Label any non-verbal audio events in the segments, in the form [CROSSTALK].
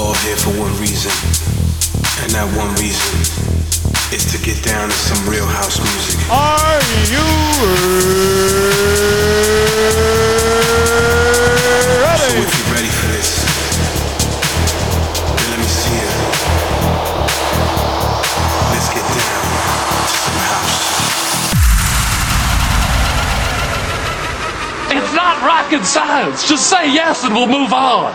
all here for one reason, and that one reason is to get down to some real house music. Are you not rocket science. Just say yes and we'll move on.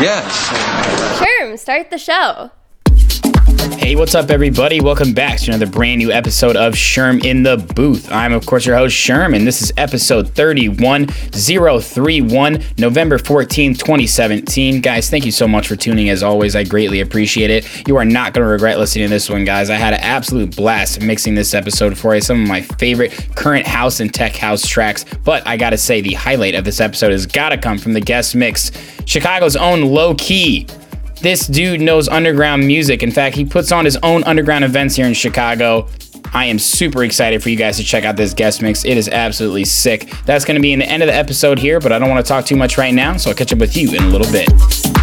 Yes. Sherm, start the show. Hey, what's up, everybody? Welcome back to another brand new episode of Sherm in the Booth. I'm, of course, your host, Sherm, and this is episode 31031, November 14, 2017. Guys, thank you so much for tuning. As always, I greatly appreciate it. You are not going to regret listening to this one, guys. I had an absolute blast mixing this episode for you. Some of my favorite current house and tech house tracks, but I gotta say, the highlight of this episode has gotta come from the guest mix, Chicago's own Lowki. This dude knows underground music. In fact, he puts on his own underground events here in Chicago. I am super excited for you guys to check out this guest mix. It is absolutely sick. That's going to be in the end of the episode here, but I don't want to talk too much right now, so I'll catch up with you in a little bit.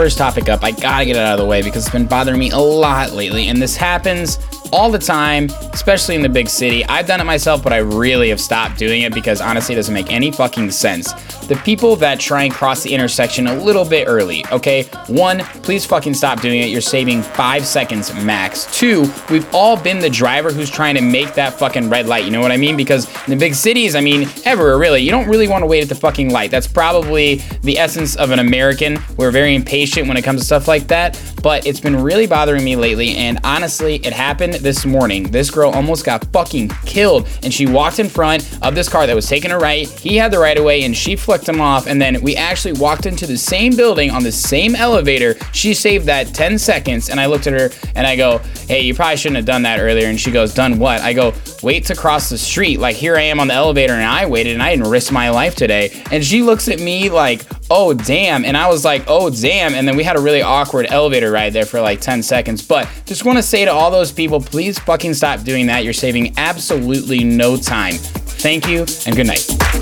First topic up. I gotta get it out of the way because it's been bothering me a lot lately, and this happens all the time, especially in the big city. I've done it myself, but I really have stopped doing it because honestly, it doesn't make any fucking sense. The people that try and cross the intersection a little bit early, okay? One, please fucking stop doing it. You're saving five seconds max. Two, we've all been the driver who's trying to make that fucking red light. You know what I mean? Because in the big cities, I mean, everywhere really, you don't really want to wait at the fucking light. That's probably the essence of an American. We're very impatient when it comes to stuff like that. But it's been really bothering me lately. And honestly, it happened this morning. This girl almost got fucking killed. And she walked in front of this car that was taking a right. He had the right of way and she flicked him off. And then we actually walked into the same building on the same elevator. She saved that 10 seconds. And I looked at her and I go, Hey, you probably shouldn't have done that earlier. And she goes, Done what? I go, Wait to cross the street. Like here I am on the elevator and I waited and I didn't risk my life today. And she looks at me like, Oh, damn. And I was like, Oh, damn. And then we had a really awkward elevator ride there for like 10 seconds. But just want to say to all those people, please fucking stop doing that. You're saving absolutely no time. Thank you and good night.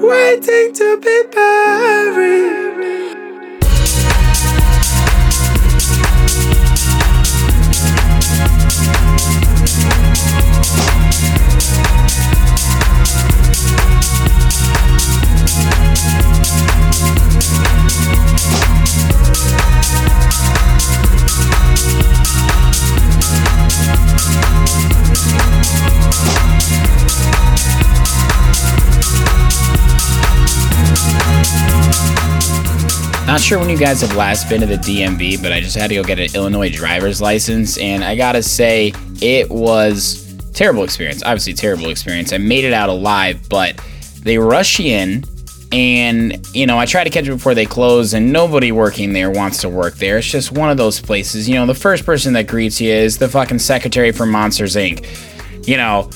Waiting to be buried. Not sure when you guys have last been to the DMV, but I just had to go get an Illinois driver's license, and I gotta say, it was terrible experience. Obviously, terrible experience. I made it out alive, but they rush you in, and you know, I try to catch it before they close, and nobody working there wants to work there. It's just one of those places. You know, the first person that greets you is the fucking secretary from Monsters Inc. You know,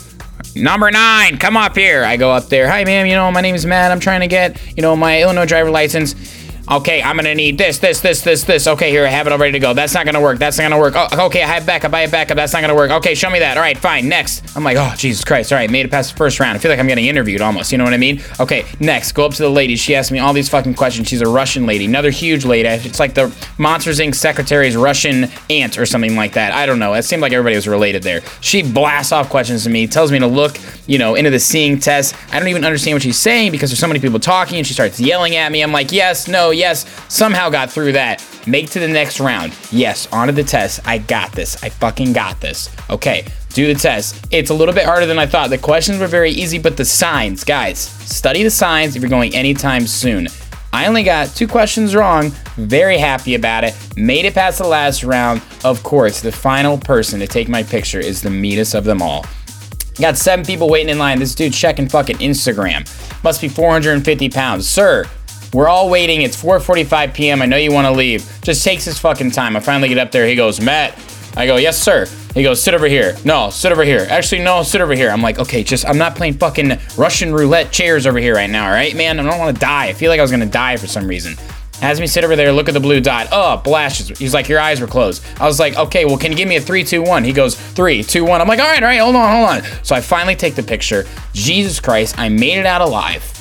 Number nine, come up here. I go up there. Hi, ma'am. You know, my name is Matt. I'm trying to get, you know, my Illinois driver license. Okay, I'm gonna need this, this, this, this, this. Okay, here, I have it all ready to go. That's not gonna work. That's not gonna work. Oh, okay, I have backup. I have backup. That's not gonna work. Okay, show me that. All right, fine. Next. I'm like, oh, Jesus Christ. All right, made it past the first round. I feel like I'm getting interviewed almost. You know what I mean? Okay, next. Go up to the lady. She asked me all these fucking questions. She's a Russian lady, another huge lady. It's like the Monsters Inc. secretary's Russian aunt or something like that. I don't know. It seemed like everybody was related there. She blasts off questions to me, tells me to look, you know, into the seeing test. I don't even understand what she's saying because there's so many people talking, and she starts yelling at me. I'm like, yes, no, yes. Somehow got through that. Make to the next round. Yes, onto the test. I got this. I fucking got this. Okay, do the test. It's a little bit harder than I thought. The questions were very easy, but the signs, guys, study the signs if you're going anytime soon. I only got two questions wrong. Very happy about it. Made it past the last round. Of course, the final person to take my picture is the meanest of them all. Got seven people waiting in line. This dude checking fucking Instagram. Must be 450 pounds. Sir, we're all waiting. It's 4:45 p.m. I know you want to leave. Just takes his fucking time. I finally get up there. He goes, Matt. I go, yes, sir. He goes, sit over here. No, sit over here. Actually, no, sit over here. I'm like, okay, just I'm not playing fucking Russian roulette chairs over here right now, all right, man? I don't want to die. I feel like I was gonna die for some reason. Has me sit over there, look at the blue dot. Oh, blashes. He's like, your eyes were closed. I was like, okay, well, can you give me a three, two, one? He goes, three, two, one. I'm like, all right, all right, hold on, hold on. So I finally take the picture. Jesus Christ, I made it out alive.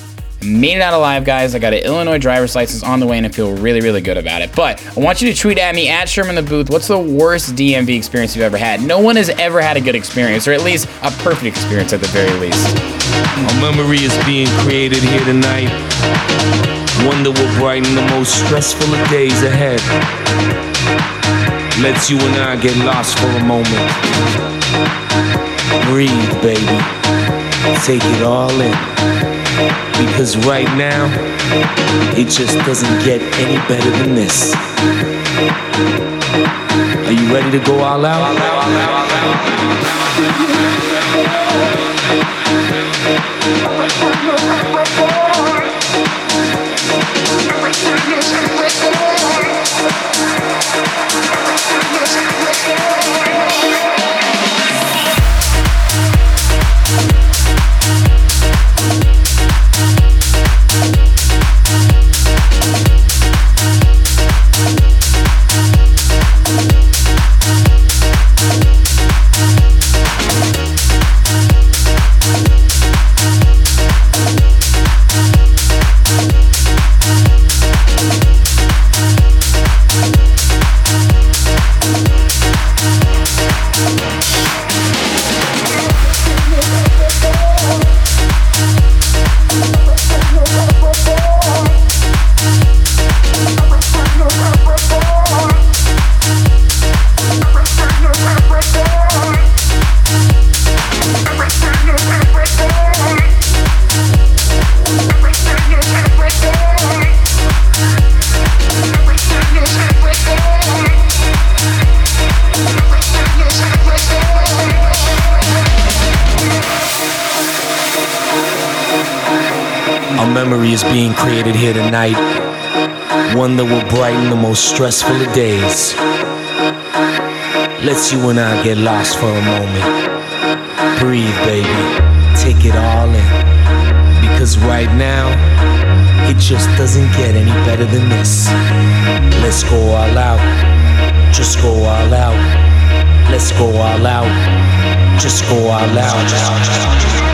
Made it out alive, guys. I got an Illinois driver's license on the way, and I feel really, really good about it. But I want you to tweet at me at Sherm in the Booth. What's the worst DMV experience you've ever had? No one has ever had a good experience, or at least a perfect experience at the very least. A memory is being created here tonight. That will brighten the most stressful of days ahead. Let's you and I get lost for a moment. Breathe, baby. Take it all in. Because right now, it just doesn't get any better than this. Are you ready to go all out? A being created here tonight. One that will brighten the most stressful of days. Let's you and I get lost for a moment. Breathe, baby. Take it all in. Because right now, it just doesn't get any better than this. Let's go all out. Just go all out. Let's go all out. Just go all out.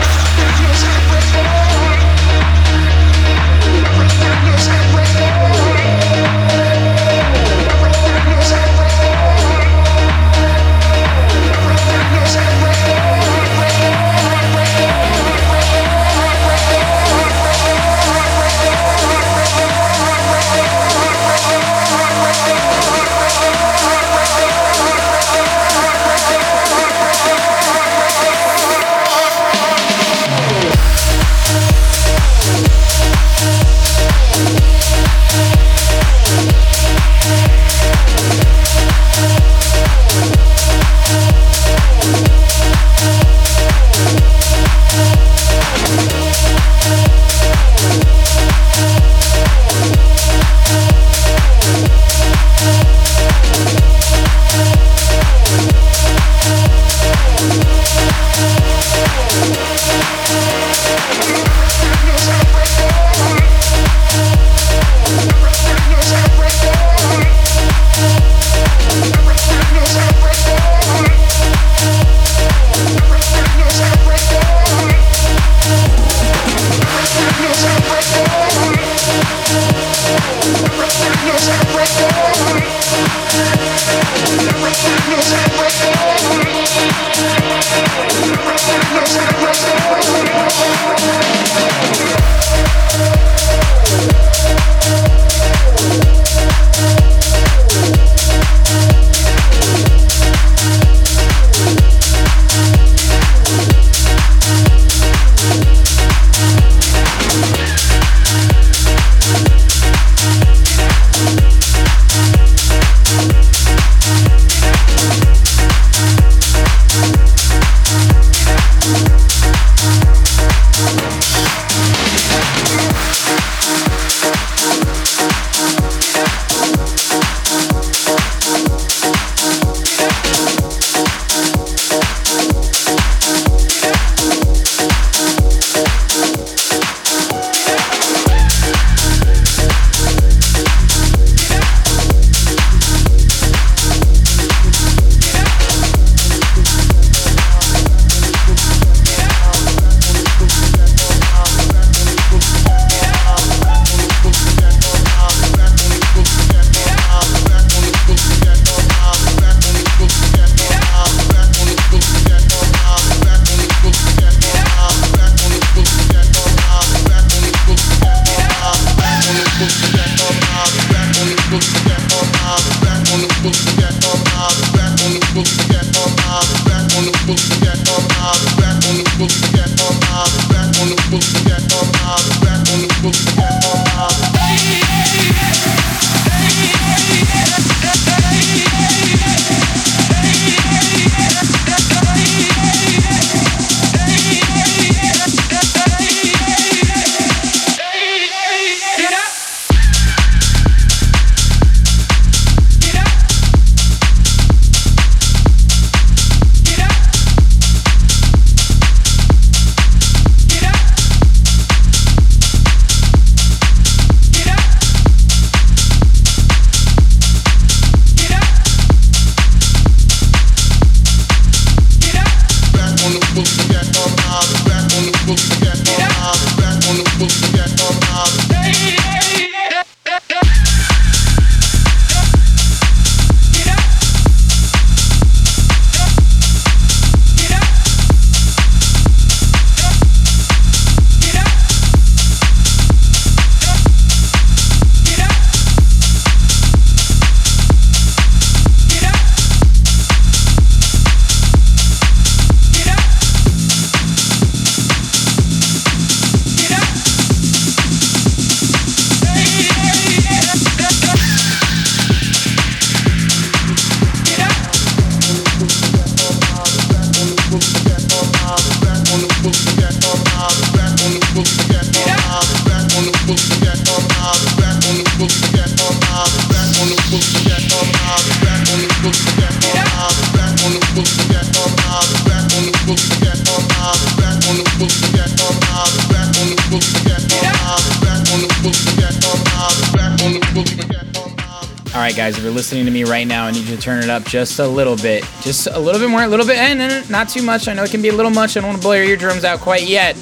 Turn it up just a little bit. Just a little bit more, a little bit, and not too much. I know it can be a little much. I don't want to blow your eardrums out quite yet.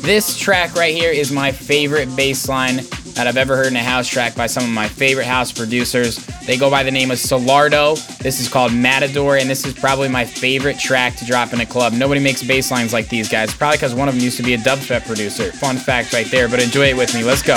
This track right here is my favorite bass line that I've ever heard in a house track by some of my favorite house producers. They go by the name of Solardo. This is called Matador, and this is probably my favorite track to drop in a club. Nobody makes bass lines like these guys, probably because one of them used to be a dubstep producer. Fun fact right there, but enjoy it with me. Let's go.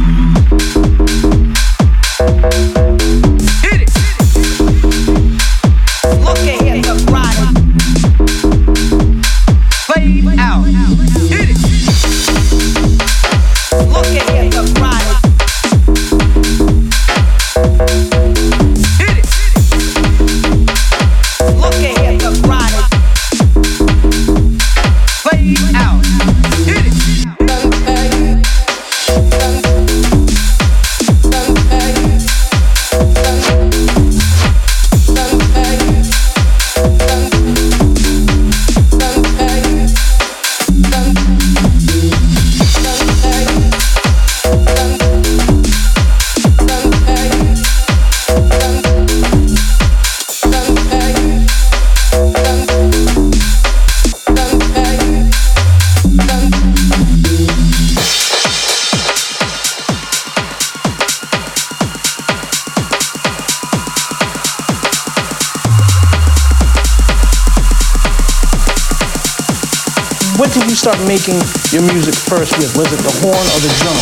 Making your music first with? Was it the horn or the drum?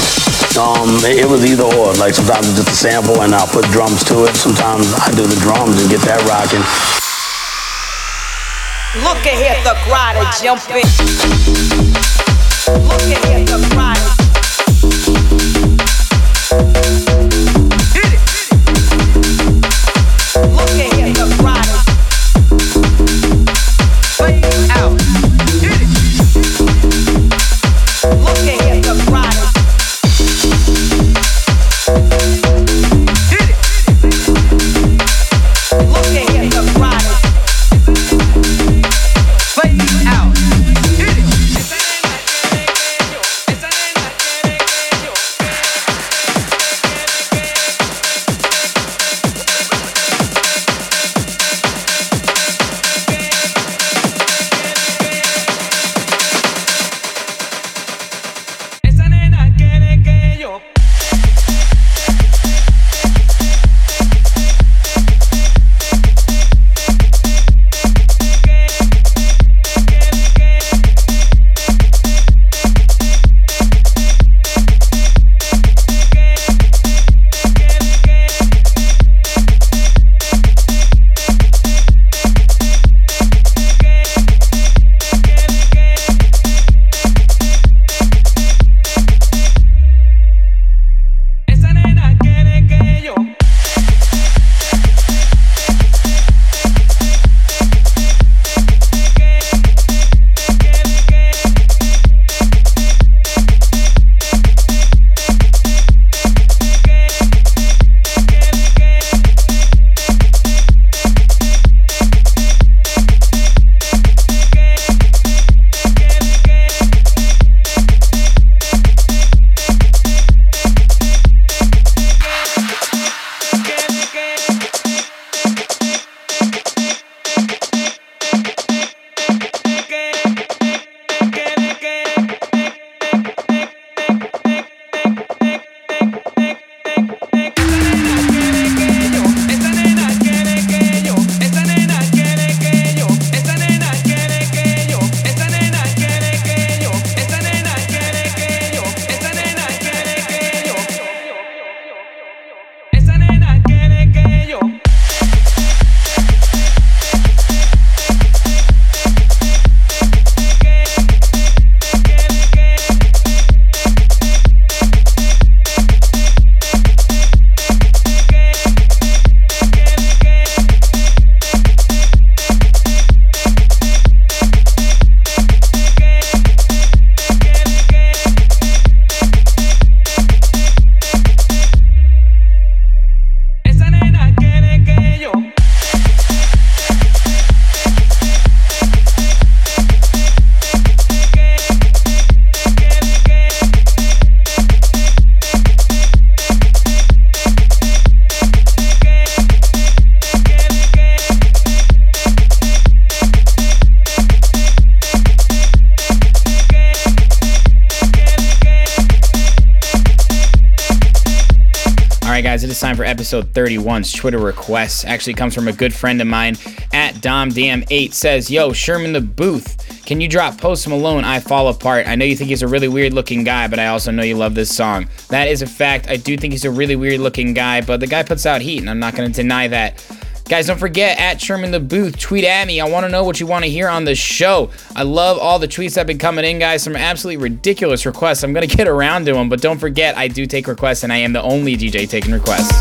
Um, it, it was either or. Like sometimes it's just a sample and I'll put drums to it. Sometimes I do the drums and get that rocking. Look at here, the grotty jumping. Look at here, the grotty. Episode 31's Twitter requests. Actually comes from a good friend of mine at DomDam8 says, Yo, Sherm in the Booth, can you drop Post Malone, I Fall Apart? I know you think he's a really weird looking guy, but I also know you love this song. That is a fact. I do think he's a really weird looking guy, but the guy puts out heat, and I'm not going to deny that. Guys, don't forget at Sherm in the Booth, tweet at me. I want to know what you want to hear on the show. I love all the tweets that have been coming in, guys. Some absolutely ridiculous requests. I'm going to get around to them, but don't forget, I do take requests, and I am the only DJ taking requests.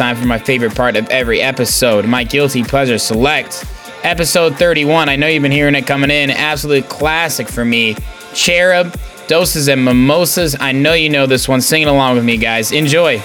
Time for my favorite part of every episode my guilty pleasure select. Episode 31. I know you've been hearing it coming in. Absolute classic for me. Cherub, Doses and Mimosas. I know you know this one. Sing it along with me, guys. Enjoy.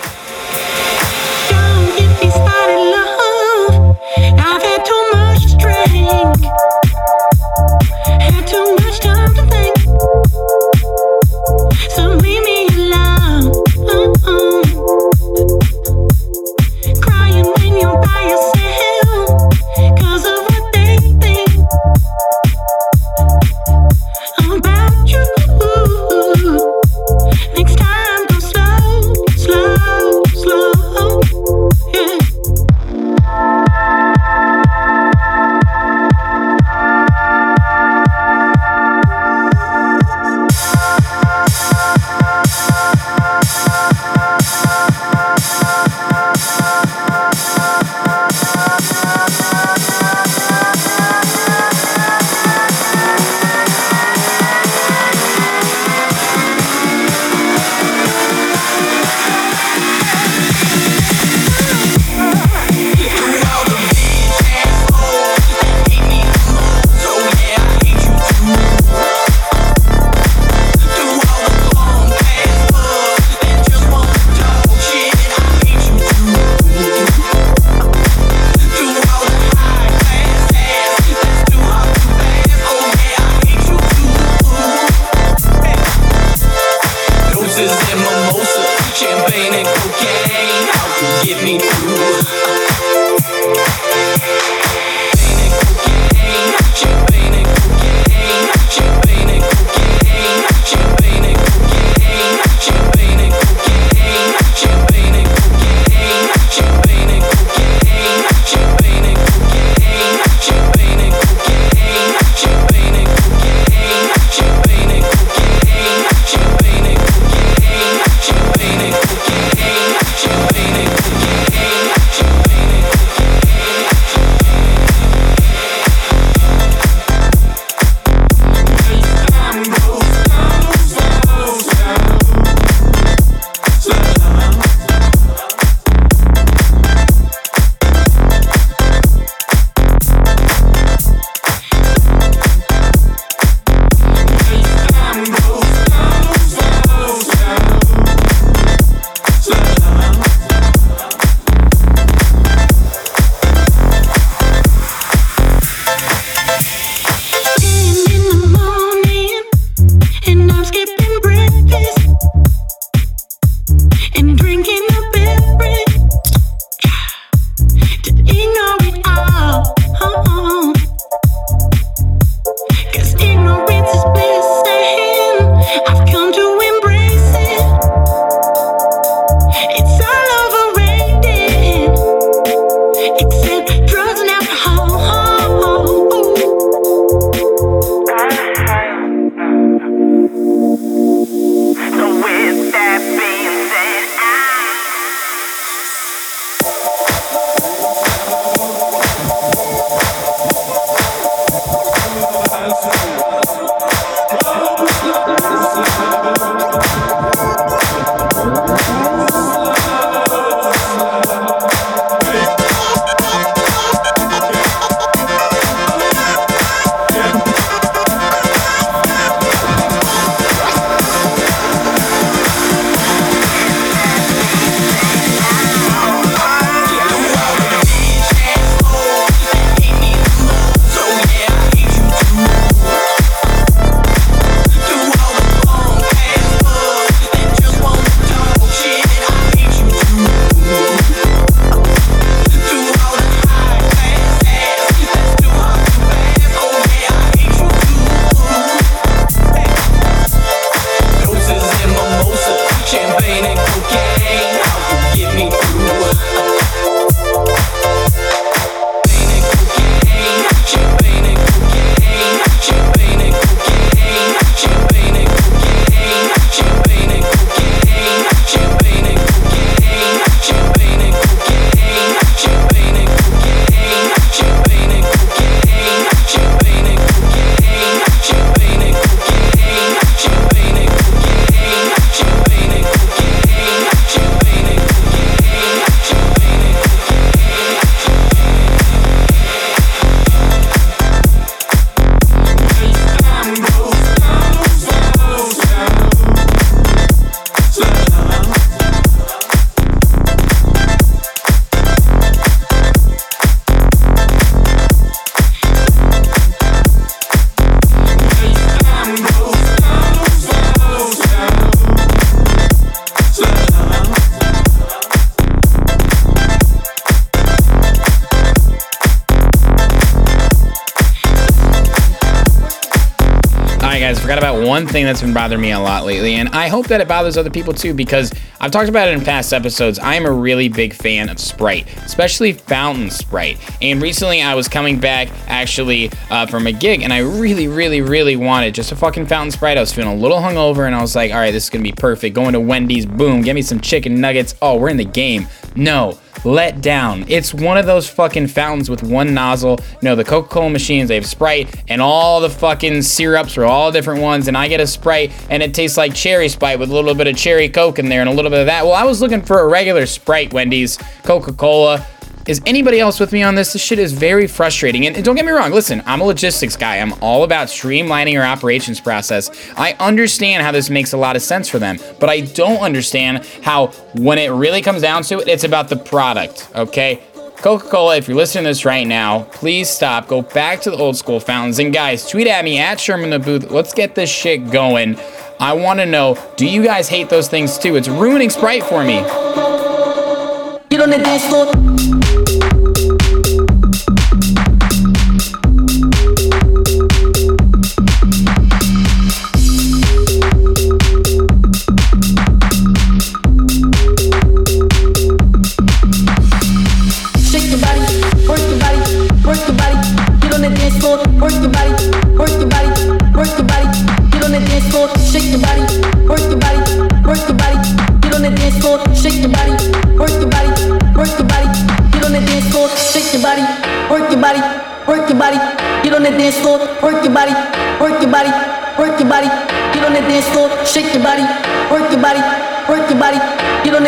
One thing that's been bothering me a lot lately, and I hope that it bothers other people too because I've talked about it in past episodes. I am a really big fan of Sprite, especially fountain Sprite. And recently I was coming back actually uh, from a gig, and I really, really, really wanted just a fucking fountain Sprite. I was feeling a little hungover, and I was like, all right, this is gonna be perfect. Going to Wendy's, boom, get me some chicken nuggets. Oh, we're in the game. No, let down. It's one of those fucking fountains with one nozzle. You know, the Coca Cola machines, they have Sprite and all the fucking syrups are all different ones. And I get a Sprite and it tastes like cherry Sprite with a little bit of cherry Coke in there and a little bit of that. Well, I was looking for a regular Sprite, Wendy's, Coca Cola. Is anybody else with me on this? This shit is very frustrating. And don't get me wrong, listen, I'm a logistics guy. I'm all about streamlining your operations process. I understand how this makes a lot of sense for them, but I don't understand how, when it really comes down to it, it's about the product, okay? Coca Cola, if you're listening to this right now, please stop. Go back to the old school fountains. And guys, tweet at me at Sherm in the Booth. Let's get this shit going. I want to know do you guys hate those things too? It's ruining Sprite for me.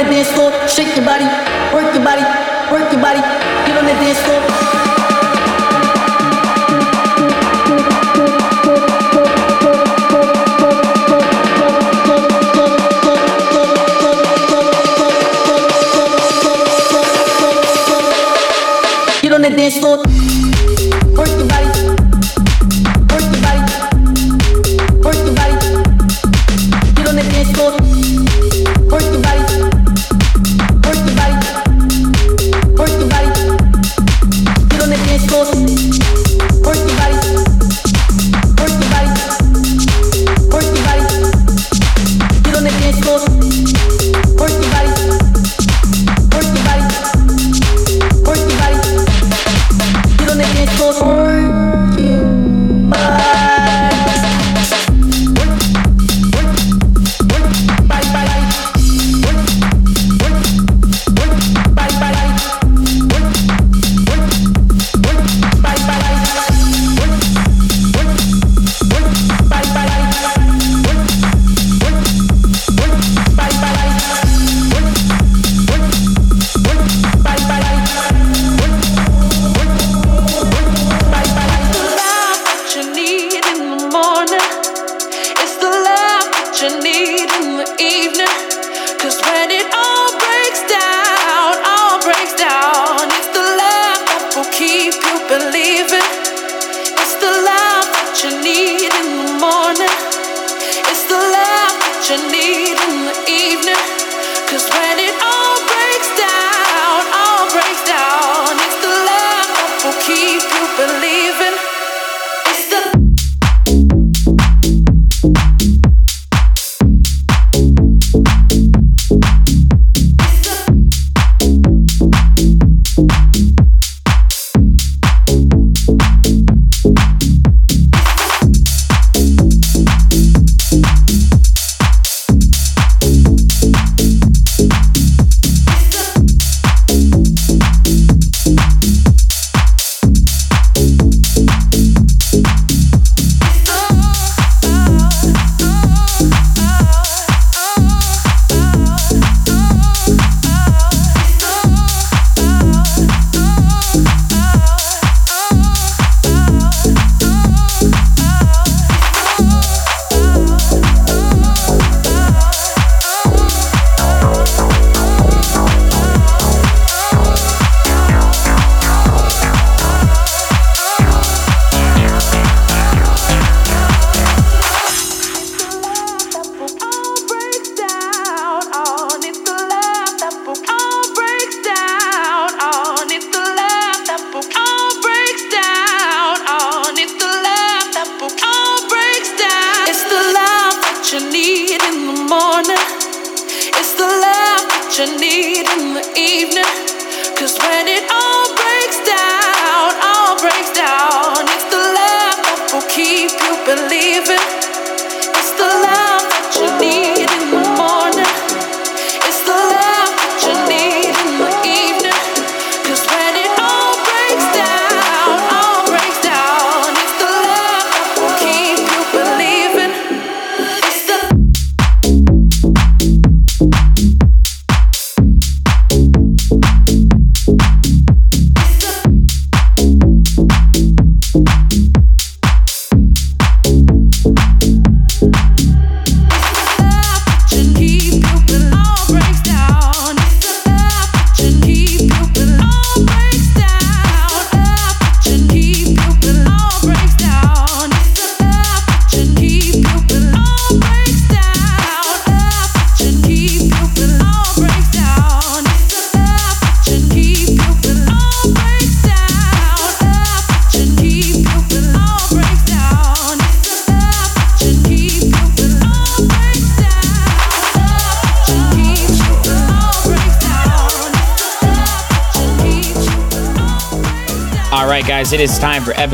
Dance floor, shake your body,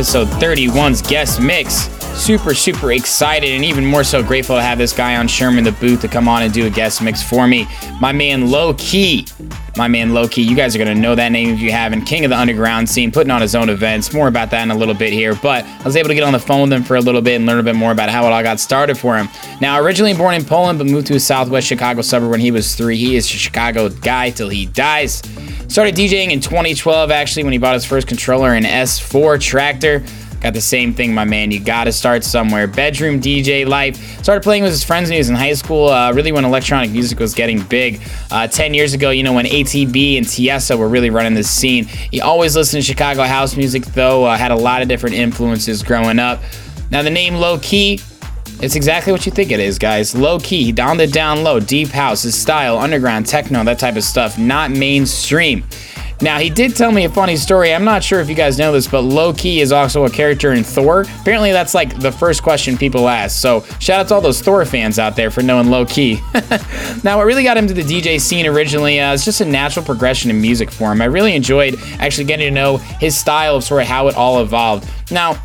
episode 31's guest mix. Super, super excited and even more so grateful to have this guy on Sherm in the booth to come on and do a guest mix for me. My man Lowki. My man Lowki, you guys are going to know that name if you haven't. King of the underground scene, putting on his own events. More about that in a little bit here. But I was able to get on the phone with him for a little bit and learn a bit more about how it all got started for him. Now, originally born in Poland, but moved to a southwest Chicago suburb when he was three. He is a Chicago guy till he dies. Started DJing in 2012, actually, when he bought his first controller, an S4 Traktor. Got the same thing, my man. You gotta start somewhere. Bedroom DJ life. Started playing with his friends when he was in high school, uh, really when electronic music was getting big. Uh, 10 years ago, you know, when ATB and Tiesto were really running this scene. He always listened to Chicago house music, though, uh, had a lot of different influences growing up. Now, the name Lowki, it's exactly what you think it is, guys. Low key, down the down low, deep house, his style, underground, techno, that type of stuff, not mainstream. Now, he did tell me a funny story. I'm not sure if you guys know this, but Low Key is also a character in Thor. Apparently, that's like the first question people ask. So, shout out to all those Thor fans out there for knowing Low Key. [LAUGHS] now, what really got him to the DJ scene originally uh, is just a natural progression in music for him. I really enjoyed actually getting to know his style of sort of how it all evolved. Now,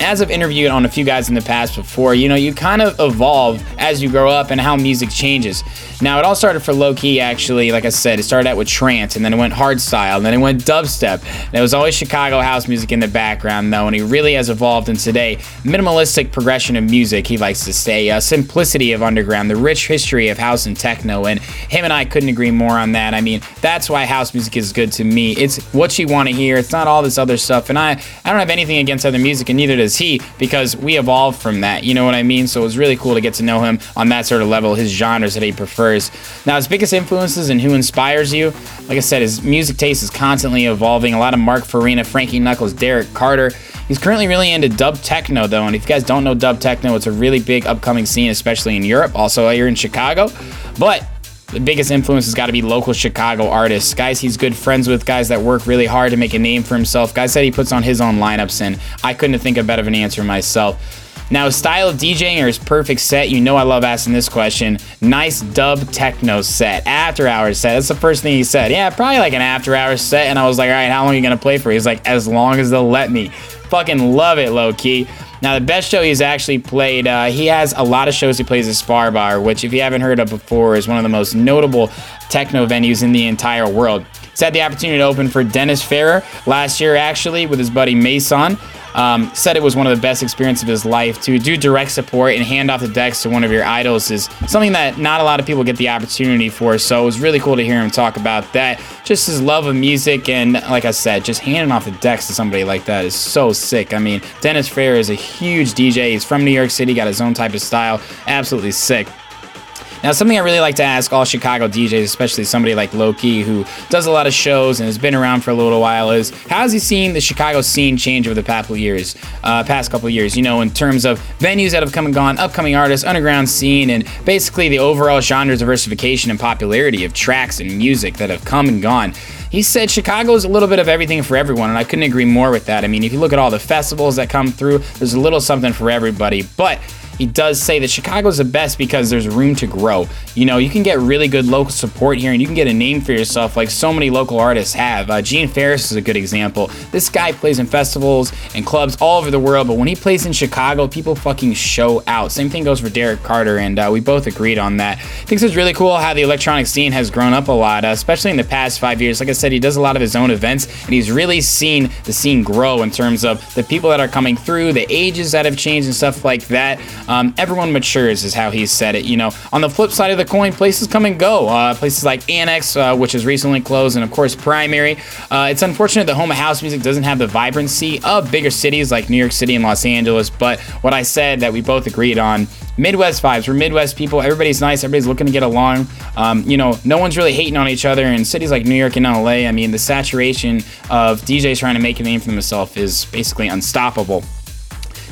as I've interviewed on a few guys in the past before, you know, you kind of evolve as you grow up and how music changes. Now, it all started for Lowki, actually. Like I said, it started out with trance, and then it went hard style, and then it went dubstep. It was always Chicago house music in the background, though, and he really has evolved in today minimalistic progression of music. He likes to say uh, simplicity of underground, the rich history of house and techno, and him and I couldn't agree more on that. I mean, that's why house music is good to me. It's what you want to hear. It's not all this other stuff, and I, I don't have anything against other music, and neither does he, because we evolved from that. You know what I mean? So it was really cool to get to know him on that sort of level, his genres that he prefers. Now, his biggest influences and who inspires you, like I said, his music taste is constantly evolving. A lot of Mark Farina, Frankie Knuckles, Derrick Carter. He's currently really into dub techno, though, and if you guys don't know dub techno, it's a really big upcoming scene, especially in Europe, also here in Chicago. But the biggest influence has got to be local Chicago artists. Guys he's good friends with, guys that work really hard to make a name for himself, guys that he puts on his own lineups, and I couldn't think of better of an answer myself. Now, his style of DJing or his perfect set, you know I love asking this question. Nice dub techno set, after hours set. That's the first thing he said. Yeah, probably like an after hours set. And I was like, all right, how long are you going to play for? He's like, as long as they'll let me. Fucking love it, Lowki. Now, the best show he's actually played, uh, he has a lot of shows he plays at Spy Bar, which, if you haven't heard of before, is one of the most notable techno venues in the entire world. He's had the opportunity to open for Dennis Ferrer last year, actually, with his buddy Mason. Um, said it was one of the best experiences of his life. To do direct support and hand off the decks to one of your idols is something that not a lot of people get the opportunity for. So it was really cool to hear him talk about that. Just his love of music and, like I said, just handing off the decks to somebody like that is so sick. I mean, Dennis Ferrer is a huge DJ. He's from New York City, got his own type of style. Absolutely sick. Now, something I really like to ask all Chicago DJs, especially somebody like Lowki, who does a lot of shows and has been around for a little while, is how has he seen the Chicago scene change over the past couple years? Uh, past couple years, you know, in terms of venues that have come and gone, upcoming artists, underground scene, and basically the overall genre diversification and popularity of tracks and music that have come and gone. He said Chicago is a little bit of everything for everyone, and I couldn't agree more with that. I mean, if you look at all the festivals that come through, there's a little something for everybody. But he does say that Chicago's the best because there's room to grow. You know, you can get really good local support here and you can get a name for yourself like so many local artists have. Uh, Gene Farris is a good example. This guy plays in festivals and clubs all over the world, but when he plays in Chicago, people fucking show out. Same thing goes for Derrick Carter, and uh, we both agreed on that. I think it's really cool how the electronic scene has grown up a lot, uh, especially in the past five years. Like I said, he does a lot of his own events, and he's really seen the scene grow in terms of the people that are coming through, the ages that have changed, and stuff like that. Um, everyone matures, is how he said it. You know, on the flip side of the coin, places come and go. Uh, places like Annex, uh, which has recently closed, and of course Primary. Uh, it's unfortunate the home of house music doesn't have the vibrancy of bigger cities like New York City and Los Angeles. But what I said that we both agreed on Midwest vibes. We're Midwest people. Everybody's nice. Everybody's looking to get along. Um, you know, no one's really hating on each other. In cities like New York and LA, I mean, the saturation of DJs trying to make a name for themselves is basically unstoppable.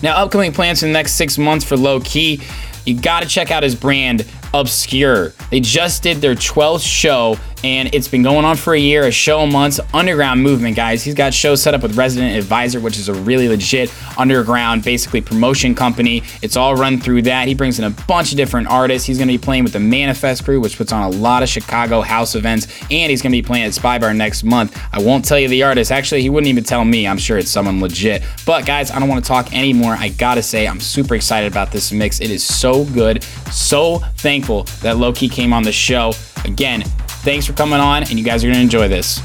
Now, upcoming plans for the next six months for Lowki, you got to check out his brand Obscure. They just did their 12th show and it's been going on for a year, a show a month, underground movement, guys. He's got shows set up with Resident Advisor, which is a really legit underground, basically promotion company. It's all run through that. He brings in a bunch of different artists. He's going to be playing with the Manifest crew, which puts on a lot of Chicago house events, and he's going to be playing at Spy Bar next month. I won't tell you the artist. Actually, he wouldn't even tell me. I'm sure it's someone legit. But guys, I don't want to talk anymore. I gotta say, I'm super excited about this mix. It is so good. So thankful that Lowki came on the show. Again, Thanks for coming on, and you guys are going to enjoy this.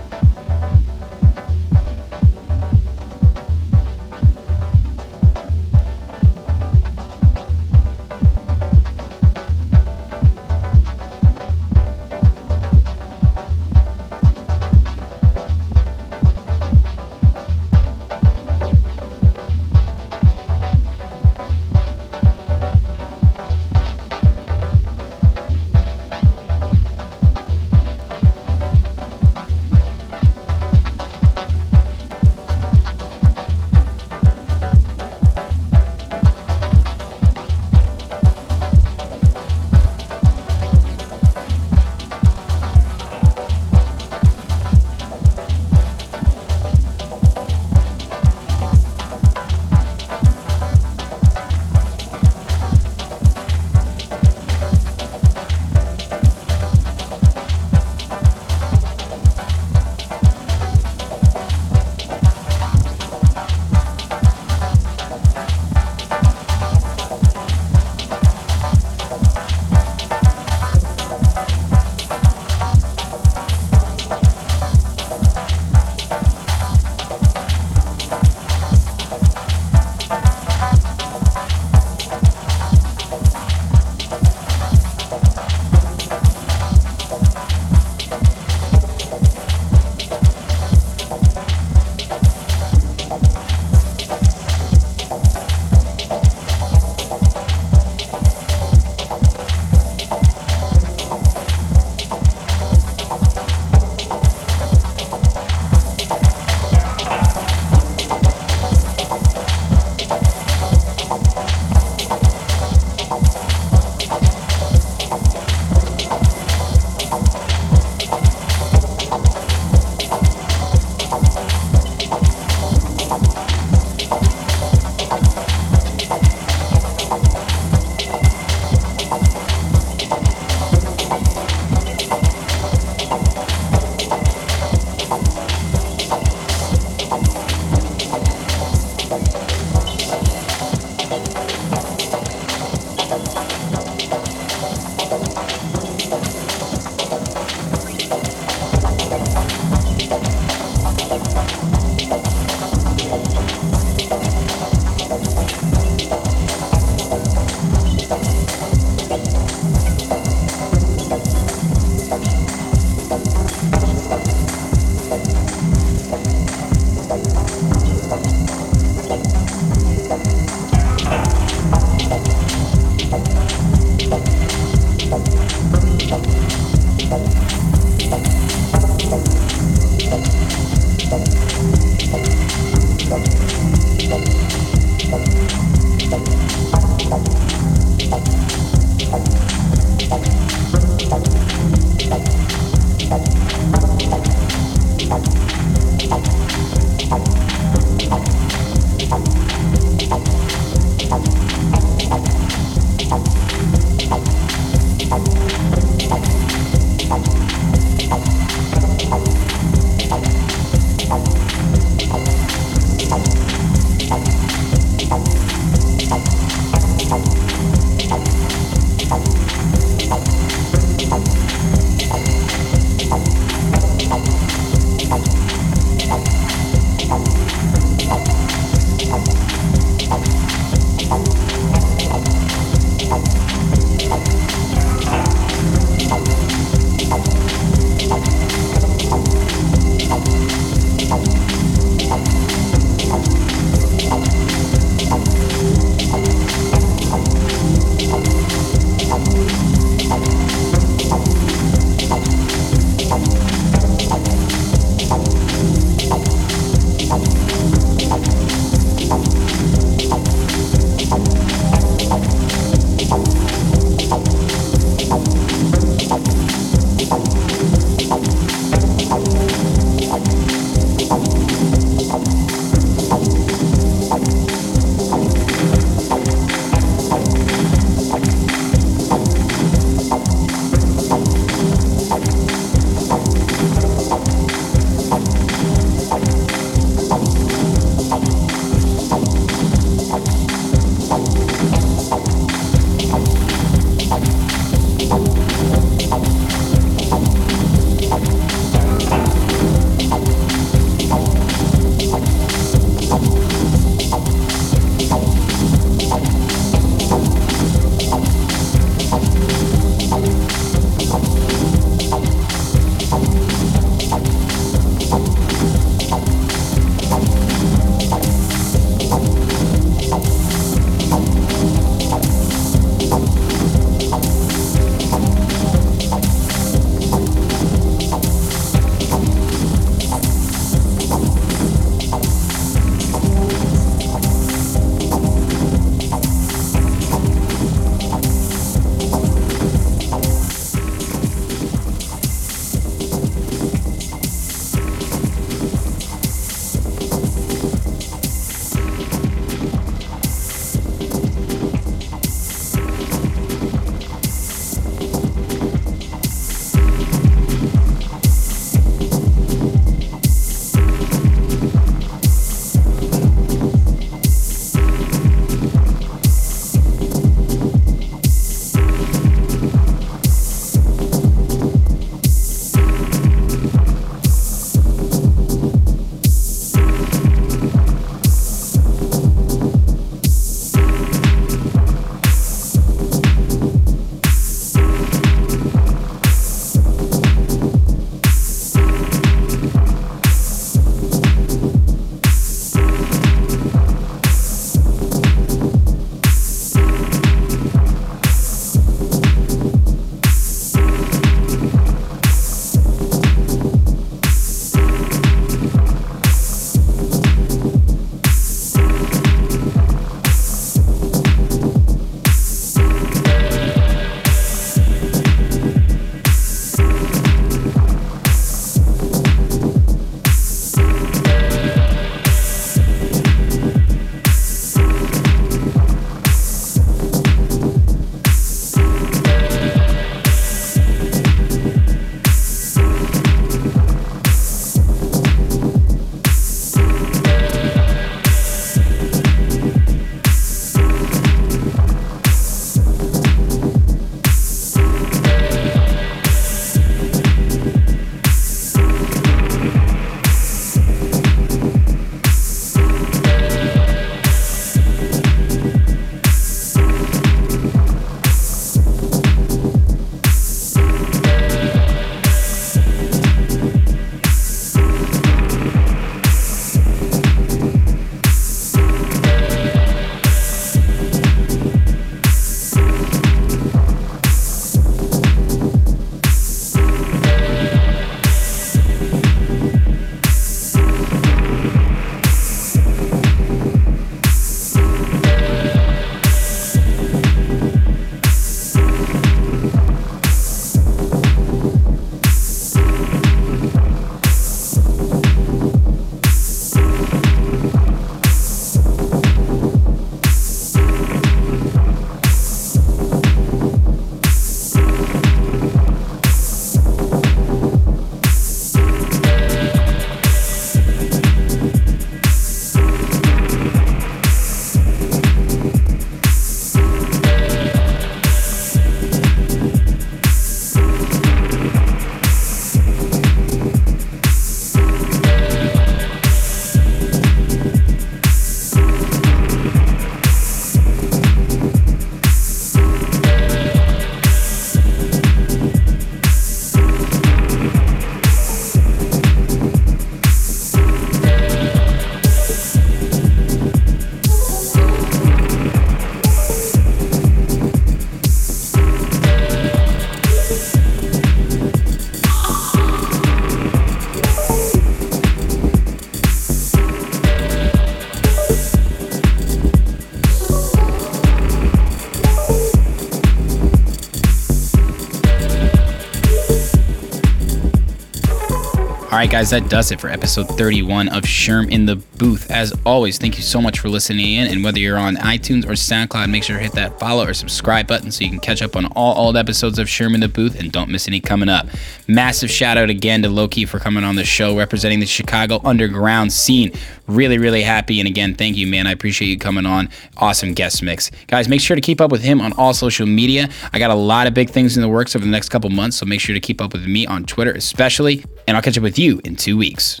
Right, guys, that does it for episode 31 of Sherm in the Booth. As always, thank you so much for listening in. And whether you're on iTunes or SoundCloud, make sure to hit that follow or subscribe button so you can catch up on all old episodes of Sherm in the Booth and don't miss any coming up. Massive shout out again to Lowki for coming on the show, representing the Chicago underground scene. Really, really happy. And again, thank you, man. I appreciate you coming on. Awesome guest mix. Guys, make sure to keep up with him on all social media. I got a lot of big things in the works over the next couple months, so make sure to keep up with me on Twitter, especially. And I'll catch up with you in two weeks.